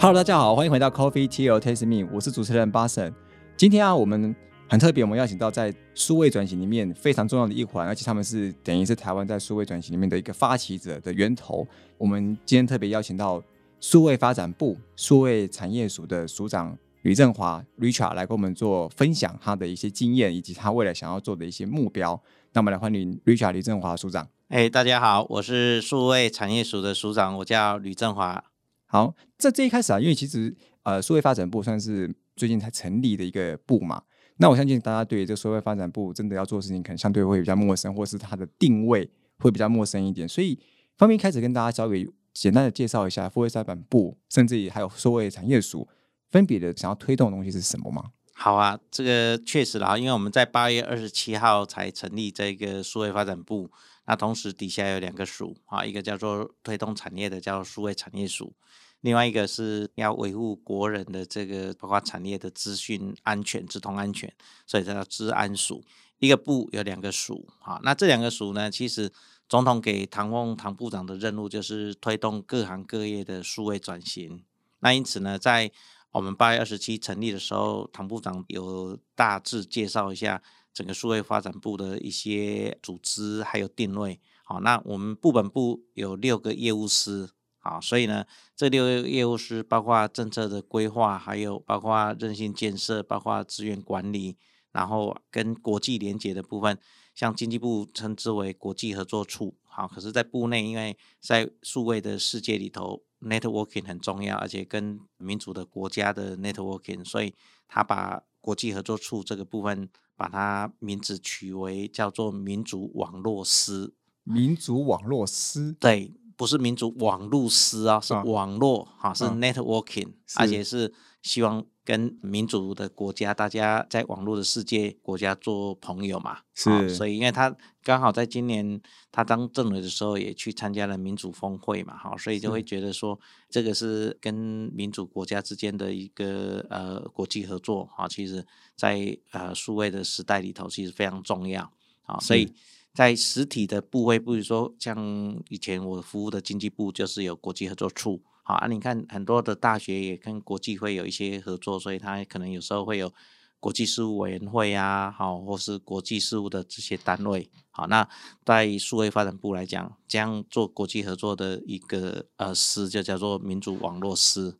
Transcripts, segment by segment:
Hello，大家好，欢迎回到 Coffee Tea or Taste Me，我是主持人巴神。今天啊，我们很特别，我们邀请到在数位转型里面非常重要的一环，而且他们是等于是台湾在数位转型里面的一个发起者的源头。我们今天特别邀请到数位发展部数位产业署的署长吕振华 Richard 来跟我们做分享他的一些经验，以及他未来想要做的一些目标。那我们来欢迎 Richard 吕振华署长。哎，大家好，我是数位产业署的署长，我叫吕振华。好，在这一开始啊，因为其实呃，数位发展部算是最近才成立的一个部嘛，那我相信大家对这个数位发展部真的要做事情，可能相对会比较陌生，或是它的定位会比较陌生一点。所以，方便开始跟大家稍微简单的介绍一下数位发展部，甚至还有数位产业署分别的想要推动的东西是什么吗？好啊，这个确实啦，因为我们在八月二十七号才成立这个数位发展部，那同时底下有两个署啊，一个叫做推动产业的叫数位产业署。另外一个是要维护国人的这个包括产业的资讯安全、资通安全，所以叫治安署。一个部有两个署，好，那这两个署呢，其实总统给唐凤唐部长的任务就是推动各行各业的数位转型。那因此呢，在我们八月二十七成立的时候，唐部长有大致介绍一下整个数位发展部的一些组织还有定位。好，那我们部本部有六个业务师。啊，所以呢，这六个业务师包括政策的规划，还有包括韧性建设，包括资源管理，然后跟国际连接的部分，像经济部称之为国际合作处。好，可是，在部内，因为在数位的世界里头，networking 很重要，而且跟民主的国家的 networking，所以他把国际合作处这个部分，把它名字取为叫做民族网络师。民族网络师，对。不是民族网络师啊，是网络哈，是 networking，而且是希望跟民主的国家，大家在网络的世界国家做朋友嘛。是，所以因为他刚好在今年他当政委的时候，也去参加了民主峰会嘛，哈，所以就会觉得说，这个是跟民主国家之间的一个呃国际合作哈，其实在呃数位的时代里头，其实非常重要啊，所以。在实体的部位，比如说像以前我服务的经济部，就是有国际合作处，好啊。你看很多的大学也跟国际会有一些合作，所以它可能有时候会有国际事务委员会啊，好，或是国际事务的这些单位，好。那在数位发展部来讲，这样做国际合作的一个呃司，就叫做民主网络司。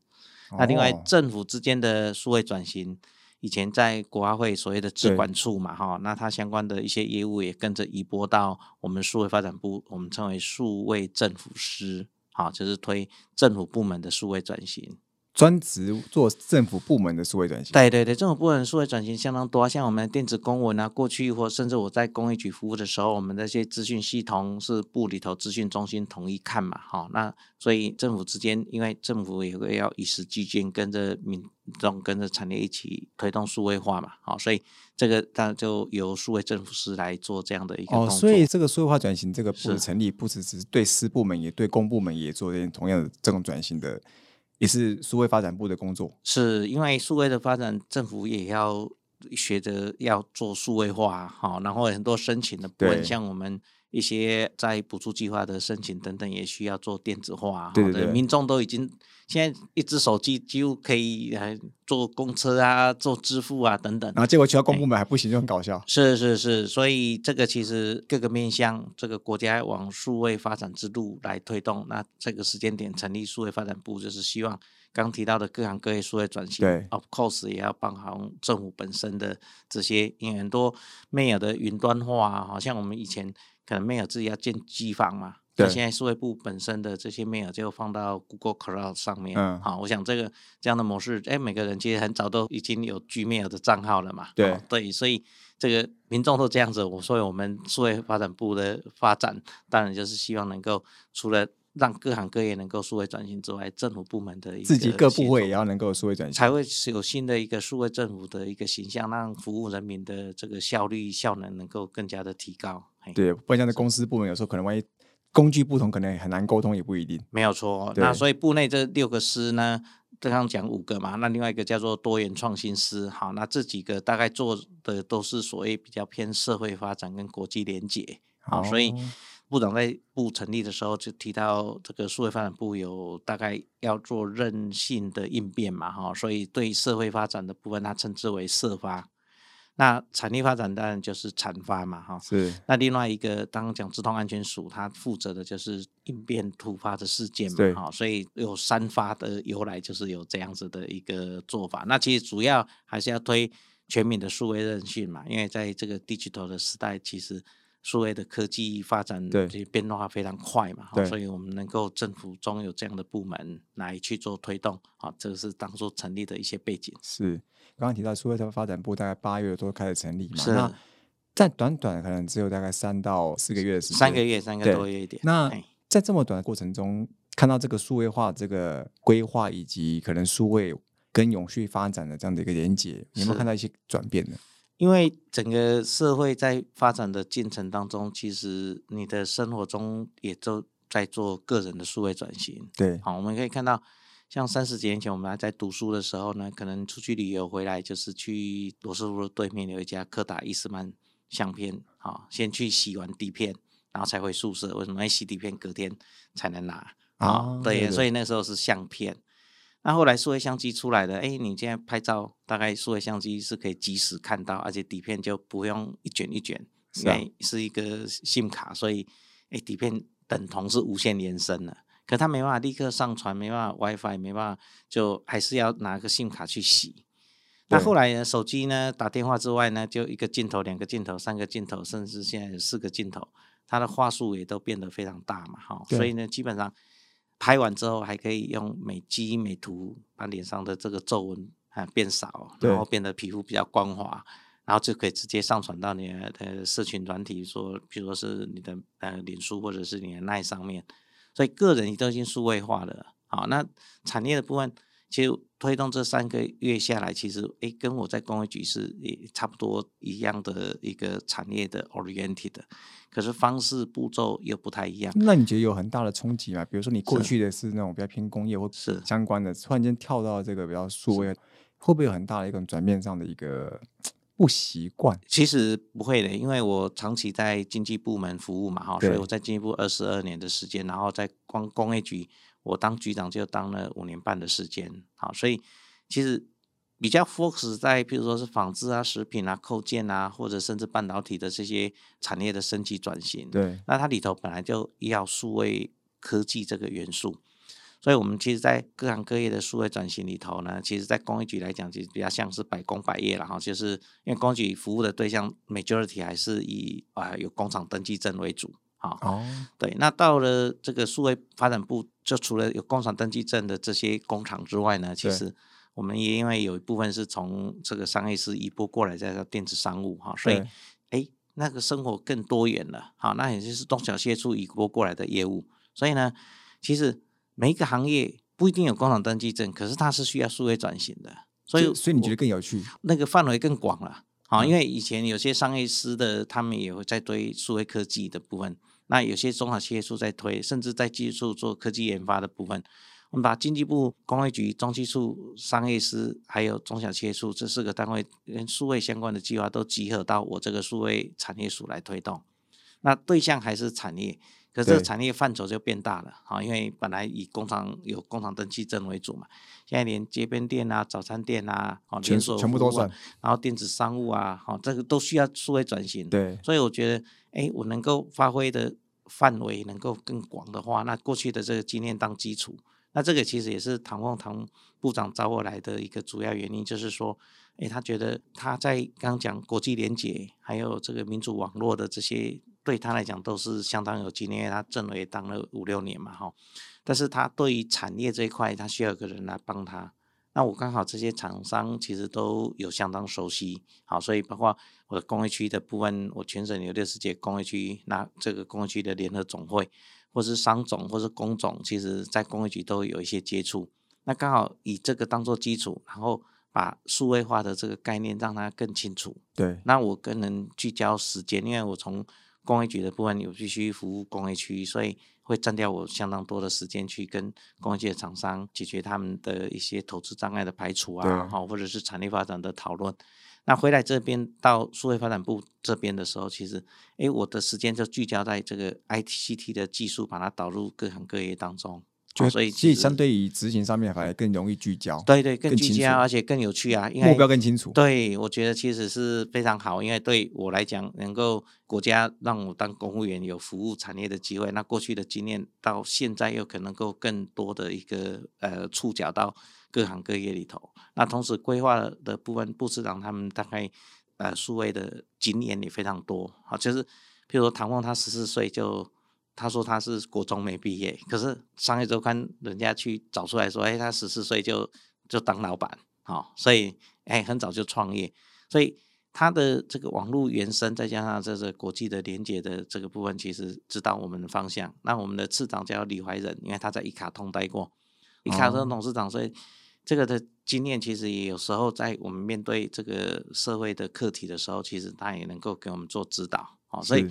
那另外政府之间的数位转型。以前在国发会所谓的资管处嘛，哈，那它相关的一些业务也跟着移拨到我们数位发展部，我们称为数位政府司，好，就是推政府部门的数位转型。专职做政府部门的数位转型，对对对，政府部门数位转型相当多，像我们电子公文啊，过去或甚至我在公益局服务的时候，我们那些资讯系统是部里头资讯中心统一看嘛，哈，那所以政府之间，因为政府也会要与时俱进，跟着民众跟着产业一起推动数位化嘛，好，所以这个当然就由数位政府师来做这样的一个哦，所以这个数位化转型这个部成立，不只是对私部门，也对公部门也做这同样的这种转型的。也是数位发展部的工作，是因为数位的发展，政府也要学着要做数位化，好，然后很多申请的部分，像我们。一些在补助计划的申请等等，也需要做电子化。对对对，民众都已经现在一只手机几乎可以来做公车啊，做支付啊等等。然后结果其他公部门还不行，就很搞笑。是是是，所以这个其实各个面向，这个国家往数位发展之路来推动。那这个时间点成立数位发展部，就是希望刚提到的各行各业数位转型。对，of course 也要帮好政府本身的这些，因为很多没有的云端化，好像我们以前。可能 mail 自己要建机房嘛？那现在数位部本身的这些 mail 就放到 Google Cloud 上面。嗯，好，我想这个这样的模式，哎，每个人其实很早都已经有 Gmail 的账号了嘛。对对，所以这个民众都这样子。我说我们数位发展部的发展，当然就是希望能够除了让各行各业能够数位转型之外，政府部门的自己各部会也要能够数位转型，才会有新的一个数位政府的一个形象，让服务人民的这个效率效能能够更加的提高。对，不然像在公司部门有时候可能万一工具不同，可能很难沟通，也不一定。没有错，那所以部内这六个师呢，刚刚讲五个嘛，那另外一个叫做多元创新师，好，那这几个大概做的都是所谓比较偏社会发展跟国际连结，好，所以部长在部成立的时候就提到，这个数位发展部有大概要做韧性的应变嘛，哈，所以对社会发展的部分，他称之为社发。那产业发展当然就是产发嘛，哈。是。那另外一个，刚刚讲资通安全署，它负责的就是应变突发的事件嘛，哈。所以有三发的由来，就是有这样子的一个做法。那其实主要还是要推全民的数位韧性嘛，因为在这个 digital 的时代，其实数位的科技发展对变化非常快嘛，所以我们能够政府中有这样的部门来去做推动，啊，这个是当初成立的一些背景。是。刚刚提到数位发展部大概八月多开始成立嘛，那在短短可能只有大概三到四个月的时间，三个月三个多月一点。那在这么短的过程中，看到这个数位化这个规划以及可能数位跟永续发展的这样的一个连接，有没有看到一些转变呢？因为整个社会在发展的进程当中，其实你的生活中也都在做个人的数位转型。对，好，我们可以看到。像三十几年前，我们还在读书的时候呢，可能出去旅游回来，就是去罗斯福对面有一家柯达伊斯曼相片，好，先去洗完底片，然后才回宿舍。为什么？要洗底片隔天才能拿啊？对，所以那时候是相片。那后来数位相机出来的，哎，你现在拍照，大概数位相机是可以及时看到，而且底片就不用一卷一卷，因为是一个 SIM 卡，所以哎，底片等同是无限延伸的。可它没办法立刻上传，没办法 WiFi，没办法，就还是要拿个 SIM 卡去洗。那后来呢，手机呢，打电话之外呢，就一个镜头、两个镜头、三个镜头，甚至现在有四个镜头，它的话术也都变得非常大嘛，哈。所以呢，基本上拍完之后还可以用美肌美图把脸上的这个皱纹啊变少，然后变得皮肤比较光滑，然后就可以直接上传到你的社群软体，说，比如说是你的呃脸书或者是你的奈上面。所以个人都已经数位化了，好，那产业的部分其实推动这三个月下来，其实诶，跟我在工业局是也差不多一样的一个产业的 oriented，可是方式步骤又不太一样。那你觉得有很大的冲击吗？比如说你过去的是那种比较偏工业或是相关的，突然间跳到这个比较数位，会不会有很大的一种转变上的一个？不习惯，其实不会的，因为我长期在经济部门服务嘛，哈，所以我在经济部二十二年的时间，然后在光工业局，我当局长就当了五年半的时间，好，所以其实比较 focus 在，譬如说是纺织啊、食品啊、扣件啊，或者甚至半导体的这些产业的升级转型，对，那它里头本来就要数位科技这个元素。所以，我们其实，在各行各业的数位转型里头呢，其实，在工业局来讲，其实比较像是百工百业了哈。就是因为工业局服务的对象，majority 还是以啊有工厂登记证为主啊。哦。对，那到了这个数位发展部，就除了有工厂登记证的这些工厂之外呢，其实我们也因为有一部分是从这个商业是移拨过来，在电子商务哈，所以哎，那个生活更多元了。好，那也就是中小企业处移拨过来的业务。所以呢，其实。每一个行业不一定有工厂登记证，可是它是需要数位转型的，所以所以你觉得更有趣？那个范围更广了啊！因为以前有些商业师的，他们也会在推数位科技的部分，那有些中小企业处在推，甚至在技术做科技研发的部分，我们把经济部工业局、中技处、商业师还有中小企业处这四个单位跟数位相关的计划都集合到我这个数位产业署来推动，那对象还是产业。可是产业范畴就变大了，哈，因为本来以工厂有工厂登记证为主嘛，现在连街边店啊、早餐店啊、哦连锁全部都算，然后电子商务啊，哈，这个都需要数位转型。对，所以我觉得，哎，我能够发挥的范围能够更广的话，那过去的这个经验当基础，那这个其实也是唐凤唐部长找我来的一个主要原因，就是说，哎，他觉得他在刚讲国际联结，还有这个民主网络的这些。对他来讲都是相当有经验，他政委当了五六年嘛，哈。但是他对于产业这一块，他需要一个人来帮他。那我刚好这些厂商其实都有相当熟悉，好，所以包括我的工业区的部分，我全省有六十届工业区，那这个工业区的联合总会，或是商总，或是工总，其实在工业局都有一些接触。那刚好以这个当做基础，然后把数位化的这个概念让他更清楚。对，那我更能聚焦时间，因为我从工业局的部分，有必须服务工业区，所以会占掉我相当多的时间去跟工业界的厂商解决他们的一些投资障碍的排除啊，好，或者是产业发展的讨论。那回来这边到数位发展部这边的时候，其实，哎，我的时间就聚焦在这个 ICT 的技术，把它导入各行各业当中。就所以其实相对于执行上面，反而更容易聚焦，对对，更聚焦，而且更有趣啊，因为目标更清楚。对，我觉得其实是非常好，因为对我来讲，能够国家让我当公务员有服务产业的机会，那过去的经验到现在又可能够更多的一个呃触角到各行各业里头。那同时规划的部分，部市长他们大概呃数位的经验也非常多，好，就是譬如说唐凤他十四岁就。他说他是国中没毕业，可是商业周刊人家去找出来说，哎，他十四岁就就当老板，好、所以哎很早就创业，所以他的这个网络原生，再加上这个国际的连接的这个部分，其实知道我们的方向。那我们的次长叫李怀仁，因为他在一卡通待过，一卡通董事长，所以这个的经验其实也有时候在我们面对这个社会的课题的时候，其实他也能够给我们做指导，好、所以。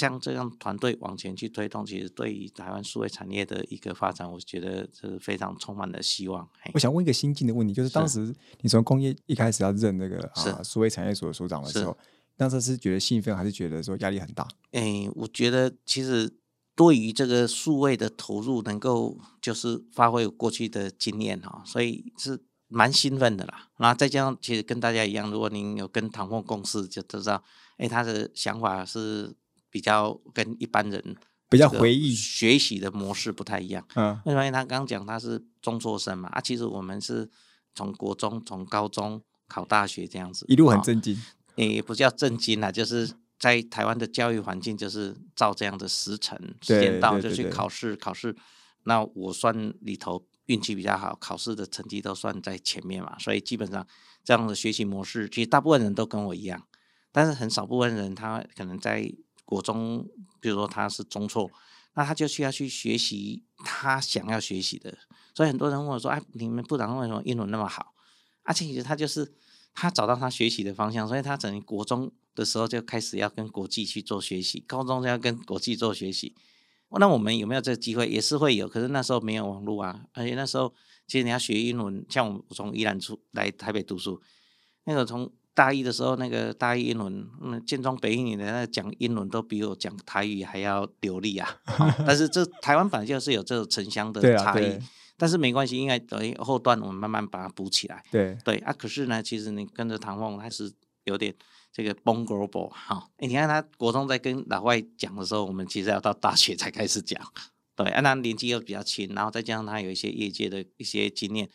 是像这样团队往前去推动，其实对于台湾数位产业的一个发展，我觉得是非常充满了希望。我想问一个新进的问题，就是当时你从工业一开始要任那个啊数位产业所所长的时候，当时是觉得兴奋，还是觉得说压力很大？诶，我觉得其实对于这个数位的投入，能够就是发挥过去的经验哈，所以是蛮兴奋的啦。然后再加上，其实跟大家一样，如果您有跟唐凤共事，就知道，哎，他的想法是比较跟一般人比较回忆学习的模式不太一样。嗯，为什么？因为他刚刚讲他是中辍生嘛，啊，其实我们是从国中、从高中考大学这样子，一路很哦震惊。也不叫震惊啦，就是在台湾的教育环境就是照这样的时辰，时对间到就去考试，考试。那我算里头运气比较好，考试的成绩都算在前面嘛，所以基本上这样的学习模式，其实大部分人都跟我一样，但是很少部分人他可能在国中，比如说他是中辍，那他就需要去学习他想要学习的。所以很多人问我说：“哎，你们部长为什么英文那么好？”而且其实他就是他找到他学习的方向，所以他整个国中的时候就开始要跟国际去做学习，高中就要跟国际做学习。那我们有没有这个机会？也是会有，可是那时候没有网络啊，而且那时候其实你要学英文，像我我从宜兰出来台北读书，那个从大一的时候，那个大一英文，嗯，建中北一女的那个讲英文都比我讲台语还要流利啊。好 但是这台湾本来就是有这种城乡的差异，对但是没关系，因为等于后段我们慢慢把它补起来。对，对啊，可是呢，其实你跟着唐凤，还是有点这个 b o n global 哈。哎，你看他国中在跟老外讲的时候，我们其实要到大学才开始讲。对，啊，那年纪又比较轻，然后再加上他有一些业界的一些经验，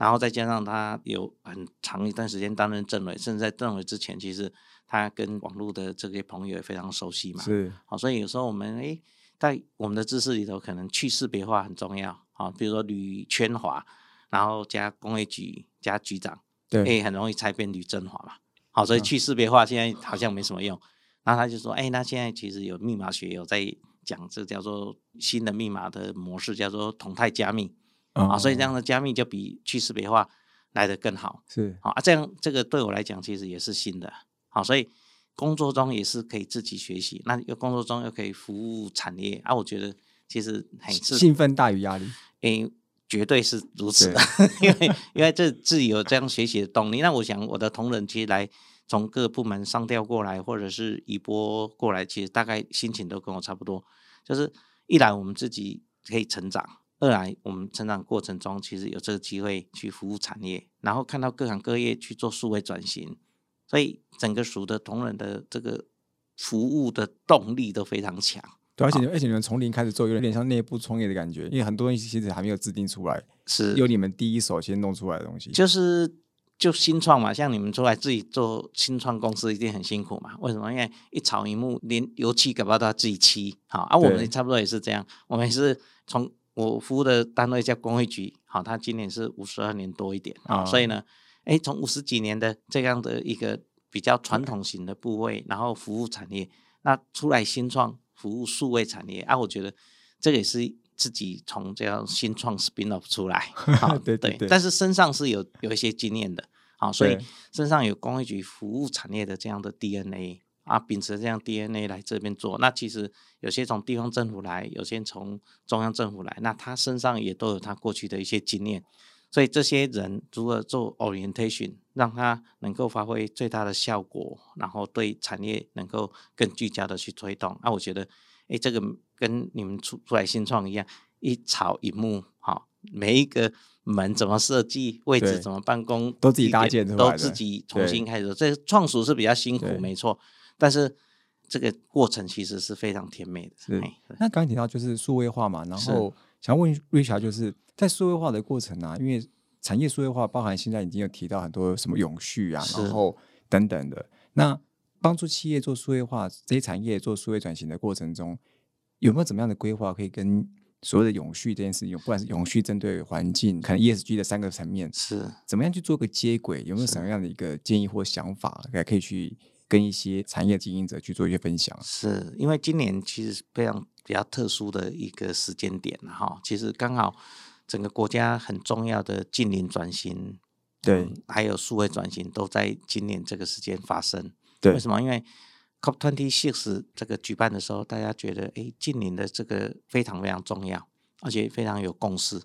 然后再加上他有很长一段时间担任政委，甚至在政委之前，其实他跟网络的这些朋友也非常熟悉嘛。是好，所以有时候我们诶，在我们的知识里头，可能去识别化很重要。好，比如说吕圈华，然后加工业局加局长，对，诶，很容易猜变吕振华嘛。好，所以去识别化现在好像没什么用。然后他就说，哎，那现在其实有密码学有在讲这叫做新的密码的模式，叫做同态加密啊，所以这样哦的加密就比去识别化来得更好。是好啊，这样这个对我来讲其实也是新的，好，所以工作中也是可以自己学习，那又工作中又可以服务产业啊，我觉得其实很是兴奋大于压力。诶，绝对是如此的，因为因为这自己有这样学习的动力。那我想我的同仁其实来从各个部门上调过来，或者是移拨过来，其实大概心情都跟我差不多，就是一来我们自己可以成长。二来，我们成长过程中其实有这个机会去服务产业，然后看到各行各业去做数位转型，所以整个属的同仁的这个服务的动力都非常强。对，而且而且你们从零开始做，有点像内部创业的感觉，因为很多东西其实还没有制定出来，是由你们第一手先弄出来的东西。就是就新创嘛，像你们出来自己做新创公司，一定很辛苦嘛。为什么？因为一草一木，连油漆搞不好都要自己漆。好啊，我们差不多也是这样。我们也是从我服务的单位叫工会局，好，他今年是五十二年多一点啊，啊所以呢，哎，从五十几年的这样的一个比较传统型的部位，然后服务产业，那出来新创服务数位产业啊，我觉得这个也是自己从这样新创 spin off 出来，好 对对对但是身上是有有一些经验的，好，所以身上有工业局服务产业的这样的 DNA 啊，秉持这样 DNA 来这边做，那其实有些从地方政府来，有些从中央政府来，那他身上也都有他过去的一些经验，所以这些人如何做 orientation，让他能够发挥最大的效果，然后对产业能够更聚焦的去推动。那我觉得，哎，这个跟你们出出来新创一样，一草一木，好，每一个门怎么设计，位置怎么办公，都自己搭建都自己重新开始。这创熟是比较辛苦，没错，但是这个过程其实是非常甜美的。是。哎那刚刚提到就是数位化嘛，然后想问瑞霞，就是在数位化的过程啊，因为产业数位化包含现在已经有提到很多什么永续啊，然后等等的，那帮助企业做数位化，这些产业做数位转型的过程中，有没有怎么样的规划可以跟所谓的永续这件事情，不管是永续针对环境，可能 ESG 的三个层面，是。怎么样去做个接轨？有没有什么样的一个建议或想法，也可以去跟一些产业经营者去做一些分享？是因为今年其实是非常比较特殊的一个时间点哈，其实刚好整个国家很重要的近邻转型，对嗯还有数位转型都在今年这个时间发生。对为什么？因为 COP twenty six 这个举办的时候，大家觉得诶，近邻的这个非常非常重要，而且非常有共识。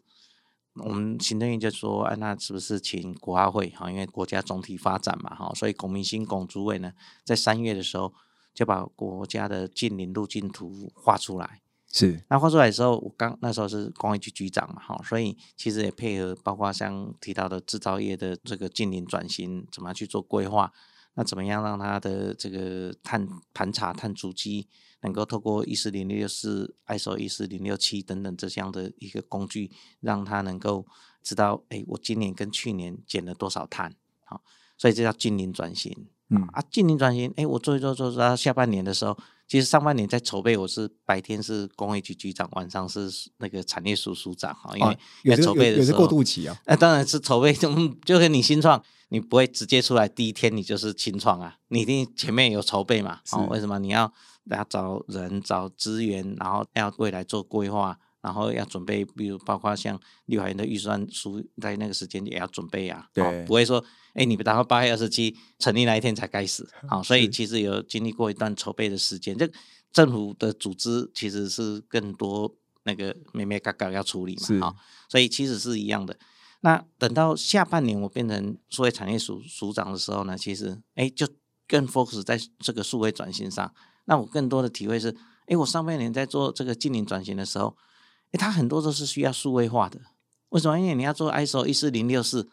我们行政院就说，啊，那是不是请国发会哈？因为国家总体发展嘛哈，所以龚明鑫龚主委呢，在三月的时候就把国家的近邻路径图画出来。是那画出来的时候，我刚那时候是工业局局长嘛，哈，所以其实也配合包括像提到的制造业的这个近邻转型，怎么样去做规划，那怎么样让它的这个碳盘查、碳足迹能够透过一四零六四、ISO 一四零六七等等这样的一个工具，让他能够知道，哎，我今年跟去年减了多少碳，好，所以这叫近邻转型。嗯啊，近邻转型，哎，我做一做做做到下半年的时候，其实上半年在筹备，我是白天是工业局局长，晚上是那个产业署署长哈，因为筹备的时候，过渡期啊，那、当然是筹备，就嗯就跟你新创，你不会直接出来第一天你就是新创啊，你一定前面有筹备嘛。哦是，为什么你要要找人、找资源，然后要未来做规划，然后要准备，比如包括像立法院的预算书，在那个时间也要准备啊。哦对不会说，哎，你打到八月二十七成立那一天才开始。好、所以其实有经历过一段筹备的时间，这政府的组织其实是更多那个咩咩嘎嘎要处理嘛。好、所以其实是一样的。那等到下半年我变成数位产业署署长的时候呢，其实哎就更 focus 在这个数位转型上。那我更多的体会是，哎，我上半年在做这个经营转型的时候，哎，它很多都是需要数位化的。为什么？因为你要做 ISO 一四零六四，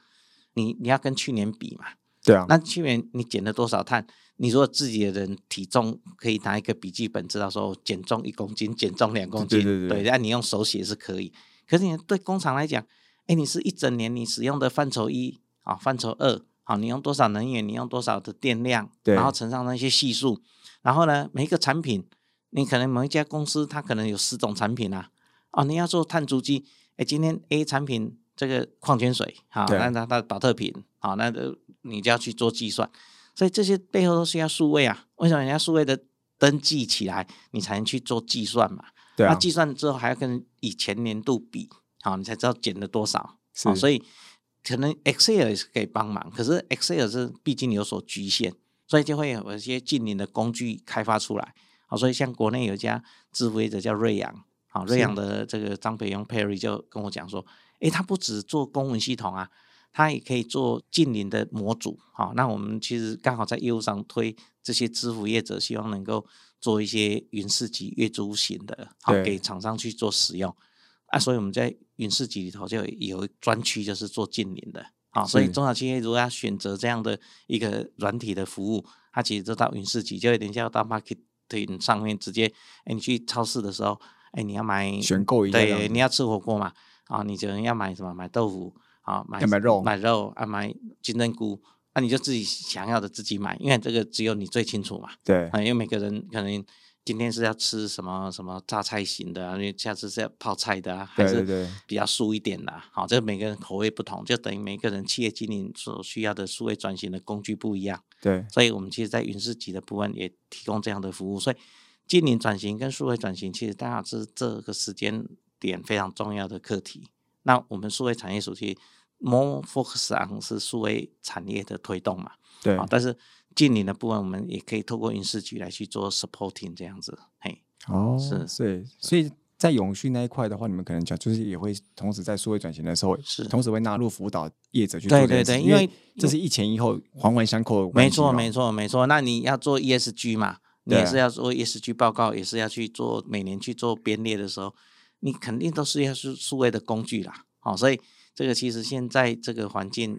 你你要跟去年比嘛。对啊，那去年你减了多少碳？你如果自己的人体重可以拿一个笔记本，知道说减重一公斤，减重两公斤，对对对那你用手写是可以。可是你对工厂来讲，哎，你是一整年你使用的范畴一啊，范畴二，好，你用多少能源，你用多少的电量，对然后乘上那些系数，然后呢，每一个产品，你可能某一家公司它可能有十种产品啊，哦，你要做碳足迹，哎，今天 A 产品这个矿泉水，好，对那它它保特瓶，好，那个你就要去做计算，所以这些背后都是要数位啊。为什么人家数位的登记起来，你才能去做计算嘛？对啊那，计算之后还要跟以前年度比，好，你才知道减了多少。是哦，所以可能 Excel 也是可以帮忙，可是 Excel 是毕竟有所局限，所以就会有一些近邻的工具开发出来。好，所以像国内有一家智慧者叫瑞阳，好，瑞是阳的这个张培勇 Perry 就跟我讲说，诶，他不只做公文系统啊，他也可以做近邻的模组。好，那我们其实刚好在业务上推这些支付业者，希望能够做一些云市级月租型的，好对给厂商去做使用。啊，所以我们在云市集里头就有有专区，就是做近邻的。好，所以中小企业如果要选择这样的一个软体的服务，它其实就到云市集，就有点像到 marketing 上面直接，哎，你去超市的时候，哎，你要买选购一下对，你要吃火锅嘛，啊，你就要买什么？买豆腐，啊，买买肉买肉啊，买金针菇，啊，你就自己想要的自己买，因为这个只有你最清楚嘛。对啊，因为每个人可能今天是要吃什么什么榨菜型的、啊，因为下次是要泡菜的啊，还是比较素一点的、啊。好，这个每个人口味不同，就等于每个人企业经营所需要的数位转型的工具不一样。对，所以我们其实，在云市集的部分也提供这样的服务。所以，经营转型跟数位转型，其实大家是这个时间点非常重要的课题。那我们数位产业署其实 more focus on 是数位产业的推动嘛，对。啊，但是近邻的部分，我们也可以透过云市局来去做 supporting 这样子，嘿，哦，是所以所以在永续那一块的话，你们可能讲就是也会同时在数位转型的时候，是。同时会纳入辅导业者去做对对对因为这是一前一后环环相扣没错，没错，没错。那你要做 ESG 嘛，你也是要做 ESG 报告，也是要去做每年去做编列的时候，你肯定都是要数数位的工具啦。好、所以这个其实现在这个环境，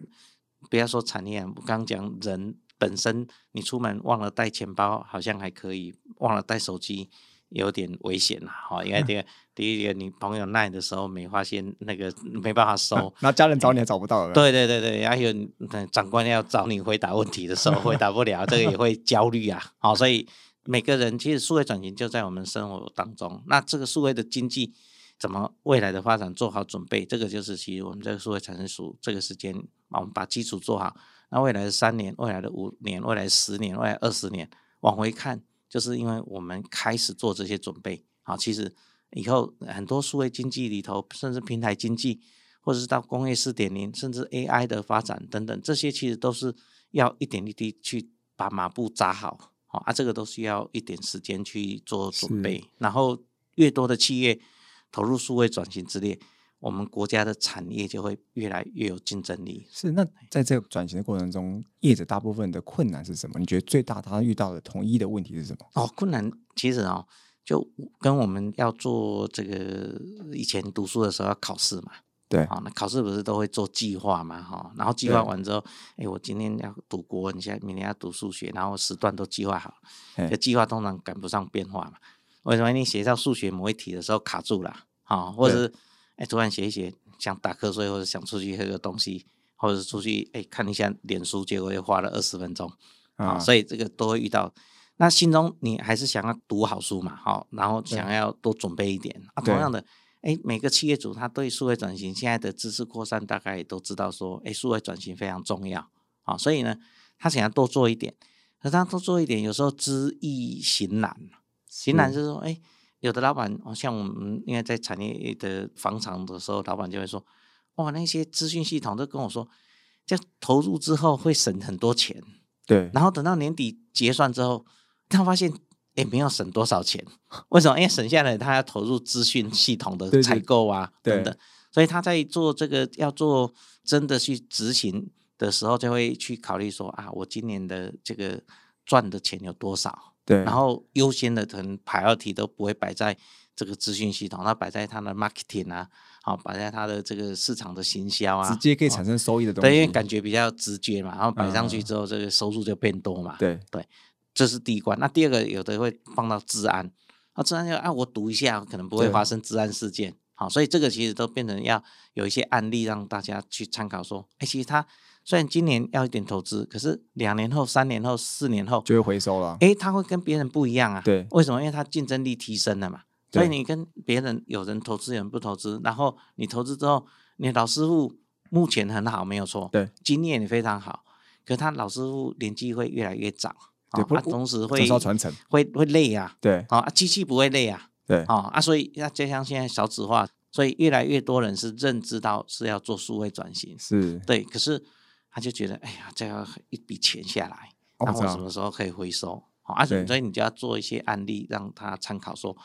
不要说产业啊，我刚讲人本身，你出门忘了带钱包，好像还可以；忘了带手机，有点危险啦。哈、因为 这个第一个，你朋友赖的时候没发现那个没办法收，那家人找你也找不到了。对对对对，还有嗯长官要找你回答问题的时候回答不了，这个也会焦虑啊。好，所以每个人其实数位转型就在我们生活当中。那这个数位的经济怎么未来的发展做好准备，这个就是其实我们这个数位产生署这个时间，我们把基础做好。那未来的三年、未来的五年、未来十年、未来二十年往回看，就是因为我们开始做这些准备。好，其实以后很多数位经济里头，甚至平台经济。或者是到工业四点零，甚至 AI 的发展等等，这些其实都是要一点一滴去把马步扎好，好、啊，这个都需要一点时间去做准备。然后越多的企业投入数位转型之列，我们国家的产业就会越来越有竞争力。是，那在这个转型的过程中，业者大部分的困难是什么？你觉得最大他遇到的统一的问题是什么？哦，困难其实哦，就跟我们要做这个以前读书的时候要考试嘛，对，好，那考试不是都会做计划嘛，哈，然后计对划完之后，哎，我今天要读国文，现在明天要读数学，然后时段都计划好，嘿这计划通常赶不上变化嘛。为什么你写到数学某一题的时候卡住了？啊，或者是哎突然写一写想打瞌睡，或者想出去喝个东西，或者是出去哎看一下脸书，结果又花了二十分钟啊，啊，所以这个都会遇到。那心中你还是想要读好书嘛，好，然后对想要多准备一点啊。对同样的，哎，每个企业主他对数位转型现在的知识扩散，大概也都知道说，哎，数位转型非常重要啊，所以呢，他想要多做一点，可他多做一点，有时候知易行难。行难就是说，哎，有的老板，哦，像我们应该在产业的房产的时候，老板就会说，哇，那些资讯系统都跟我说，这投入之后会省很多钱。对，然后等到年底结算之后，他发现也没有省多少钱，为什么？因为省下来他要投入资讯系统的采购啊对等等，所以他在做这个要做真的去执行的时候，就会去考虑说啊，我今年的这个赚的钱有多少，对，然后优先的可能排二题都不会摆在这个资讯系统，那摆在它的 marketing 啊，好摆在它的这个市场的行销啊，直接可以哦产生收益的东西对，因为西。感觉比较直接嘛，然后摆上去嗯之后，这个收入就变多嘛。对对，这是第一关。那第二个，有的会放到治安，啊，治安就啊，我读一下，可能不会对发生治安事件。好，所以这个其实都变成要有一些案例让大家去参考，说，哎，其实他虽然今年要一点投资，可是两年后、三年后、四年后，就会回收了。哎，他会跟别人不一样啊。对为什么？因为他竞争力提升了嘛。所以你跟别人有人投资，有人不投资，然后你投资之后，你老师傅目前很好，没有错，对，经验也非常好，可他老师傅年纪会越来越长，对不啊，同时总会。会会累啊，对啊，机器不会累啊，对啊啊，所以那就像现在少子化，所以越来越多人是认知到是要做数位转型，是。对，可是他就觉得，哎呀，这要一笔钱下来，那我哦这样什么时候可以回收？好，啊，所以你就要做一些案例让他参考，说，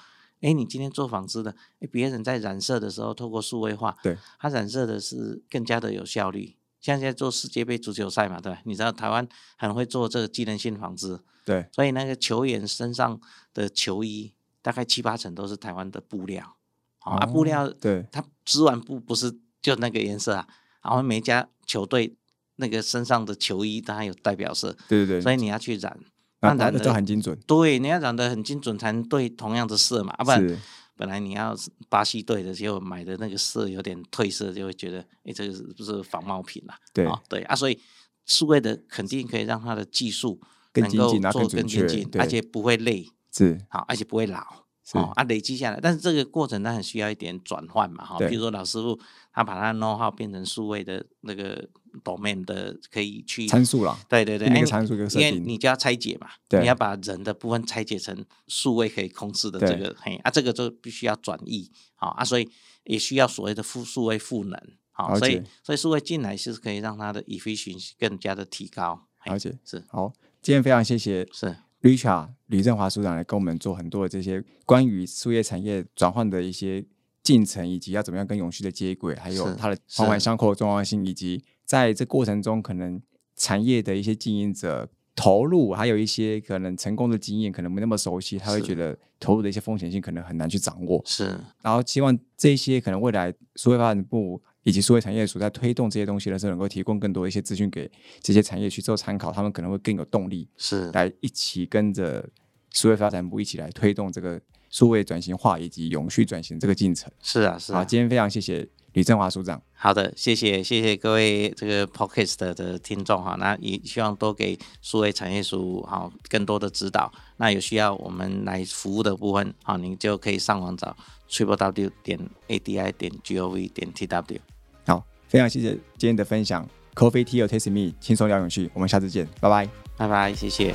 哎，你今天做纺织的，哎，别人在染色的时候透过数位化，对，他染色的是更加的有效率。像现在做世界杯足球赛嘛，对吧？你知道台湾很会做这个机能性纺织，对所以那个球员身上的球衣大概七八成都是台湾的布料，好、啊，布哦料对它织完布不是就那个颜色啊，然后每家球队那个身上的球衣当然有代表色，对对对，所以你要去染，那染的都很精准。对，你要染的很精准才能对同样的色嘛，啊不然是本来你要是巴西队的，结果买的那个色有点褪色，就会觉得，哎，这个是不是仿冒品啦、对啊？对啊，所以数位的肯定可以让它的技术更能够做更准确更精进，而且不会累，是好，而且不会老。是哦啊，累积下来，但是这个过程它很需要一点转换嘛，哈、对比如说老师傅他把他的 know how 变成数位的那个 domain 的，可以去参数啦，对对对，哎你定一个参数一个设因为定你就要拆解嘛，你要把人的部分拆解成数位可以控制的这个，嘿啊，这个就必须要转译，好啊，所以也需要所谓的复数位赋能，好，所以所以数位进来是可以让它的 efficiency 更加的提高，嘿了解。是。好，今天非常谢谢是。Richard 吕振华署长来跟我们做很多的这些关于树叶产业转换的一些进程，以及要怎么样跟永续的接轨，还有它的环环相扣的重要性，以及在这过程中可能产业的一些经营者投入，还有一些可能成功的经验可能没那么熟悉，他会觉得投入的一些风险性可能很难去掌握。是。然后希望这些可能未来数位发展部以及数位产业署在推动这些东西的时候，能够提供更多一些资讯给这些产业去做参考，他们可能会更有动力是，来一起跟着数位发展部一起来推动这个数位转型化以及永续转型这个进程。是啊，是好，啊。今天非常谢谢李振华署长。好的，谢谢谢谢各位这个 podcast 的的听众哈，那也希望多给数位产业署好更多的指导。那有需要我们来服务的部分，好，您就可以上网找 triple w 点 adi 点 gov 点 tw。好，非常谢谢今天的分享。Coffee Tea or Taste Me，轻松聊永续，我们下次见，拜拜。拜拜，谢谢。